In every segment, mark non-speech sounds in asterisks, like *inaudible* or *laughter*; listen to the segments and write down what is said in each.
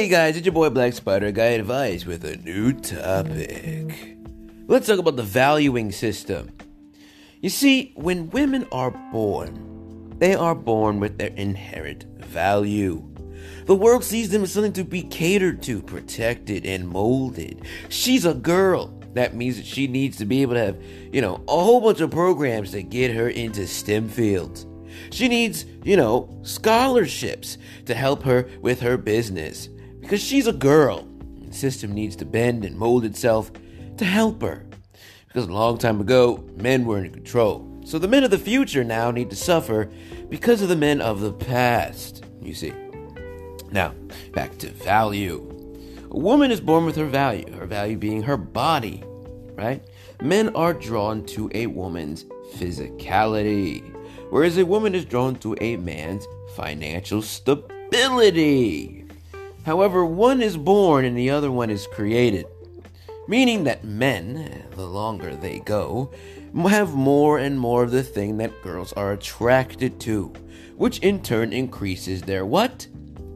Hey guys, it's your boy Black Spider Guy Advice with a new topic. Let's talk about the valuing system. You see, when women are born, they are born with their inherent value. The world sees them as something to be catered to, protected, and molded. She's a girl. That means that she needs to be able to have, you know, a whole bunch of programs that get her into STEM fields. She needs, you know, scholarships to help her with her business because she's a girl. The system needs to bend and mold itself to help her. Because a long time ago, men were in control. So the men of the future now need to suffer because of the men of the past, you see. Now, back to value. A woman is born with her value, her value being her body, right? Men are drawn to a woman's physicality, whereas a woman is drawn to a man's financial stability. However, one is born and the other one is created, meaning that men, the longer they go, have more and more of the thing that girls are attracted to, which in turn increases their what?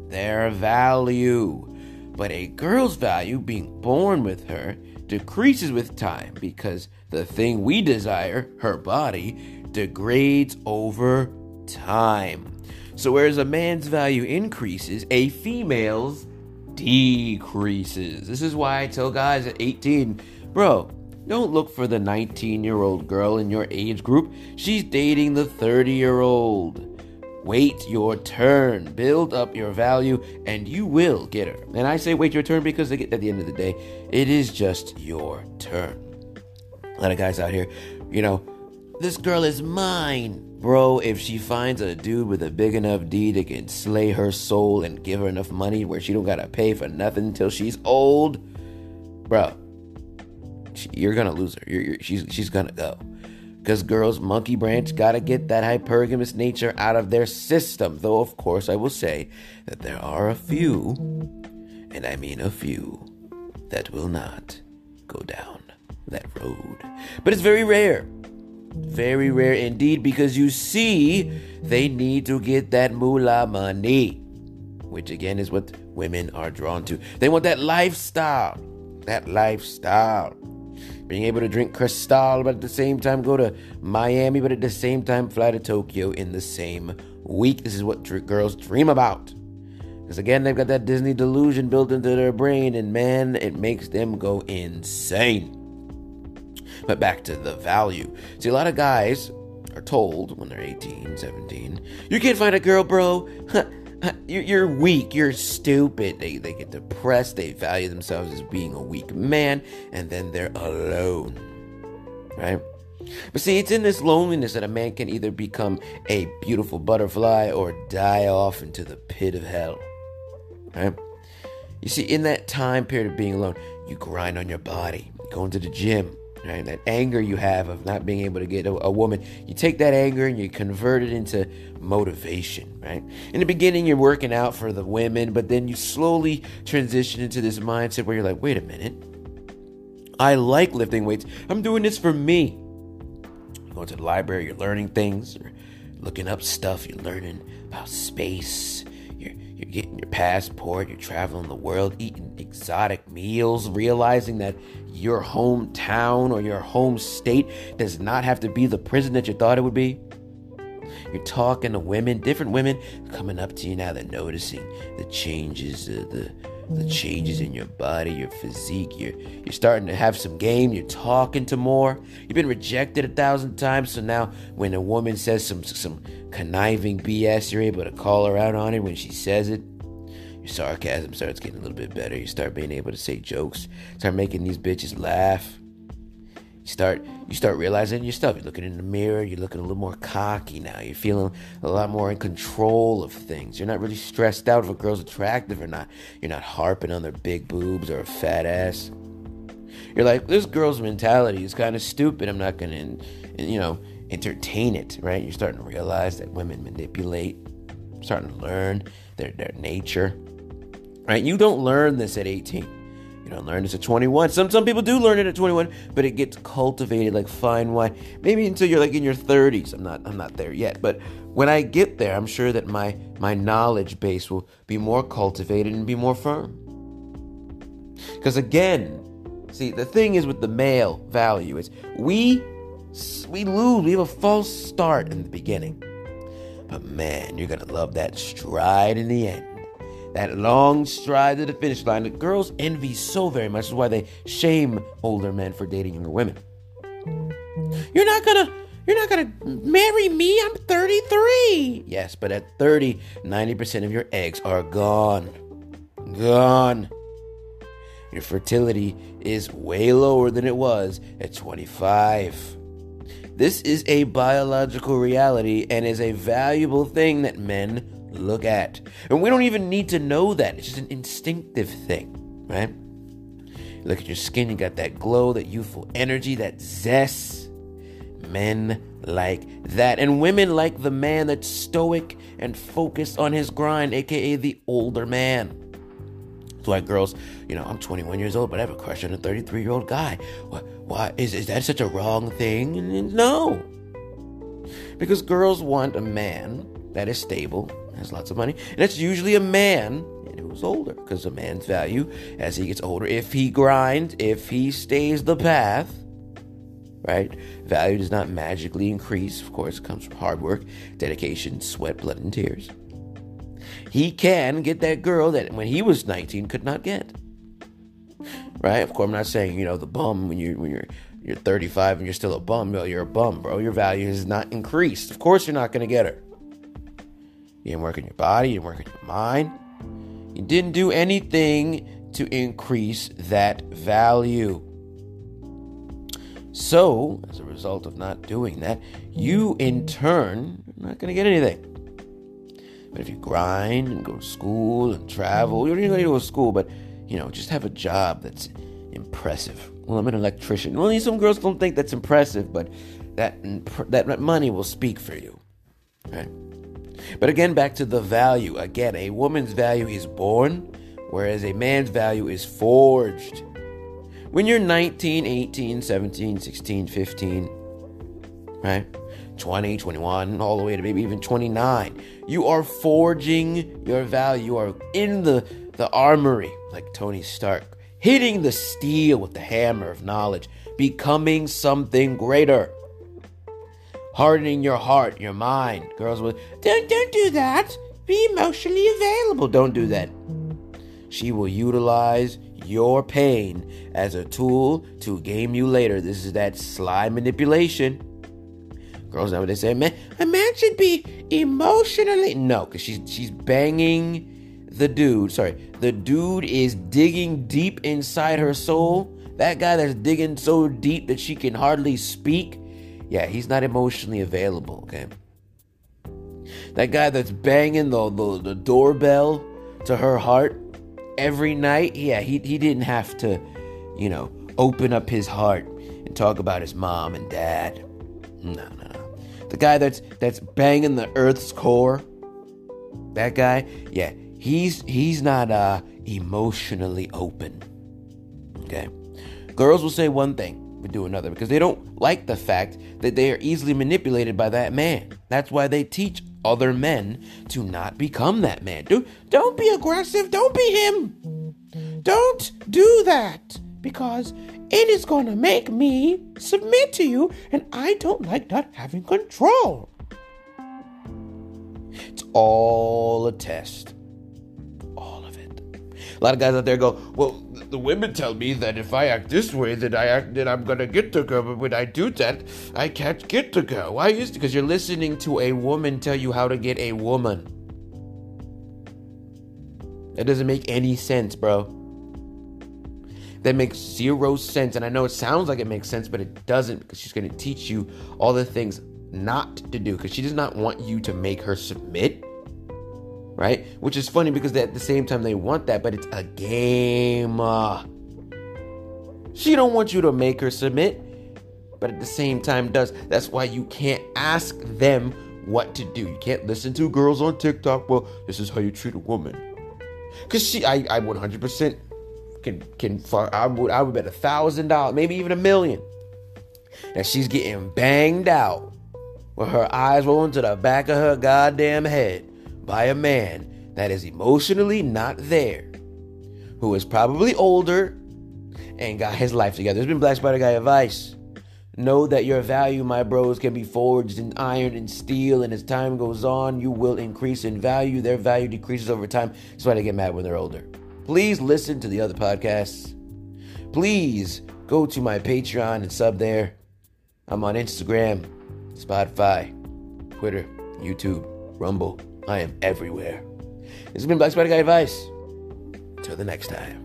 Their value. But a girl's value, being born with her, decreases with time because the thing we desire, her body, degrades over time. So, whereas a man's value increases, a female's decreases. This is why I tell guys at 18, bro, don't look for the 19 year old girl in your age group. She's dating the 30 year old. Wait your turn, build up your value, and you will get her. And I say wait your turn because at the end of the day, it is just your turn. A lot of guys out here, you know, this girl is mine. Bro, if she finds a dude with a big enough D that can slay her soul and give her enough money where she don't gotta pay for nothing until she's old, bro, you're gonna lose her. You're, you're, she's she's gonna go. Because girls, monkey branch gotta get that hypergamous nature out of their system. Though, of course, I will say that there are a few, and I mean a few, that will not go down that road. But it's very rare. Very rare indeed because you see, they need to get that moolah money, which again is what women are drawn to. They want that lifestyle. That lifestyle. Being able to drink Cristal, but at the same time go to Miami, but at the same time fly to Tokyo in the same week. This is what girls dream about. Because again, they've got that Disney delusion built into their brain, and man, it makes them go insane. But back to the value. See, a lot of guys are told when they're 18, 17, you can't find a girl, bro. *laughs* You're weak. You're stupid. They, they get depressed. They value themselves as being a weak man, and then they're alone. Right? But see, it's in this loneliness that a man can either become a beautiful butterfly or die off into the pit of hell. Right? You see, in that time period of being alone, you grind on your body, you go into the gym, right? That anger you have of not being able to get a, a, woman, you take that anger and you convert it into motivation, right? In the beginning, you're working out for the women, but then you slowly transition into this mindset where you're like, wait a minute, I like lifting weights. I'm doing this for me. You're going to the library, you're learning things, you're looking up stuff, you're learning about space. Getting your passport, you're traveling the world, eating exotic meals, realizing that your hometown or your home state does not have to be the prison that you thought it would be. You're talking to women, different women coming up to you now. They're noticing the changes, uh, the the changes in your body, your physique. You're you're starting to have some game. You're talking to more. You've been rejected a thousand times, so now when a woman says some some conniving BS, you're able to call her out on it when she says it your sarcasm starts getting a little bit better. You start being able to say jokes, start making these bitches laugh. You start you start realizing your stuff. You're looking in the mirror, you're looking a little more cocky now. You're feeling a lot more in control of things. You're not really stressed out if a girl's attractive or not. You're not harping on their big boobs or a fat ass. You're like, this girl's mentality is kind of stupid. I'm not gonna, you know, entertain it, right? You're starting to realize that women manipulate, starting to learn their, their nature right? You don't learn this at 18. You don't learn this at 21. Some some people do learn it at 21, but it gets cultivated like fine wine. Maybe until you're like in your 30s. I'm not I'm not there yet, but when I get there, I'm sure that my my knowledge base will be more cultivated and be more firm. Because again, see, the thing is with the male value is we we lose, we have a false start in the beginning. But man, you're gonna love that stride in the end. That long stride to the finish line. The girls envy so very much, is why they shame older men for dating younger women. You're not gonna you're not gonna marry me. I'm 33. Yes, but at 30, 90% of your eggs are gone. Gone. Your fertility is way lower than it was at 25. This is a biological reality and is a valuable thing that men look at. And we don't even need to know that. It's just an instinctive thing, right? Look at your skin, you got that glow, that youthful energy, that zest. Men like that. And women like the man that's stoic and focused on his grind, aka the older man. That's why girls, you know, I'm 21 years old, but I have a crush on a 33 year old guy. What? Why is is that such a wrong thing? No, because girls want a man that is stable, has lots of money, and it's usually a man who's older. Because a man's value as he gets older, if he grinds, if he stays the path, right? Value does not magically increase. Of course, it comes from hard work, dedication, sweat, blood, and tears he can get that girl that when he was 19 could not get. Right? Of course, I'm not saying, you know, the bum when you when you're you're 35 and you're still a bum, you're a bum, bro. Your value has not increased. Of course, you're not to get her. You didn't work on your body, you didn't work on your mind. You didn't do anything to increase that value. So, as a result of not doing that, you in turn are not going to get anything. But if you grind and go to school and travel, you don't even go to school, but you know, just have a job that's impressive. Well, I'm an electrician. Well, some girls don't think that's impressive, but that that money will speak for you, right? But again, back to the value. Again, a woman's value is born, whereas a man's value is forged. When you're 19, 18, 17, 16, 15, right? 20, 21, all the way to maybe even 29. You are forging your value. You are in the, the armory, like Tony Stark, hitting the steel with the hammer of knowledge, becoming something greater. Hardening your heart, your mind. Girls will, don't, don't do that. Be emotionally available. Don't do that. She will utilize your pain as a tool to game you later. This is that sly manipulation girls now they say, man, a man should be emotionally no, because she's she's banging the dude. Sorry, the dude is digging deep inside her soul. That guy that's digging so deep that she can hardly speak. Yeah, he's not emotionally available. Okay. That guy that's banging the, the, the doorbell to her heart every night. Yeah, he he didn't have to, you know, open up his heart and talk about his mom and dad. No, no, no the guy that's that's banging the Earth's core, that guy, yeah, he's he's not uh, emotionally open. Okay, girls will say one thing, do another because they don't like the fact that they are easily manipulated by that man. That's why they teach other men to not become that man. Do don't be aggressive. Don't be him. Don't do that because it is going to make me submit to you, and I don't like not having control. It's all a test. A lot of guys out there go, Well, the women tell me that if I act this way, that I act that I'm gonna get the girl, but when I do that, I can't get the girl. Why is? Because you're listening to a woman tell you how to get a woman. That doesn't make any sense, bro that makes zero sense. And I know it sounds like it makes sense, but it doesn't because she's going to teach you all the things not to do because she does not want you to make her submit. Right? Which is funny because at the same time they want that, but it's a game. Uh, she don't want you to make her submit, but at the same time does. That's why you can't ask them what to do. You can't listen to girls on TikTok. Well, this is how you treat a woman. Cause she, I, I 100% can can I would I would bet a thousand dollars, maybe even a million, that she's getting banged out with her eyes rolling to the back of her goddamn head by a man that is emotionally not there, who is probably older and got his life together. There's been Black Spider Guy advice. Know that your value, my bros, can be forged in iron and steel, and as time goes on, you will increase in value. Their value decreases over time. That's why they get mad when they're older. Please listen to the other podcasts. Please go to my Patreon and sub there. I'm on Instagram, Spotify, Twitter, YouTube, Rumble. I am everywhere. This has been Black Spider Guy Advice. Till the next time.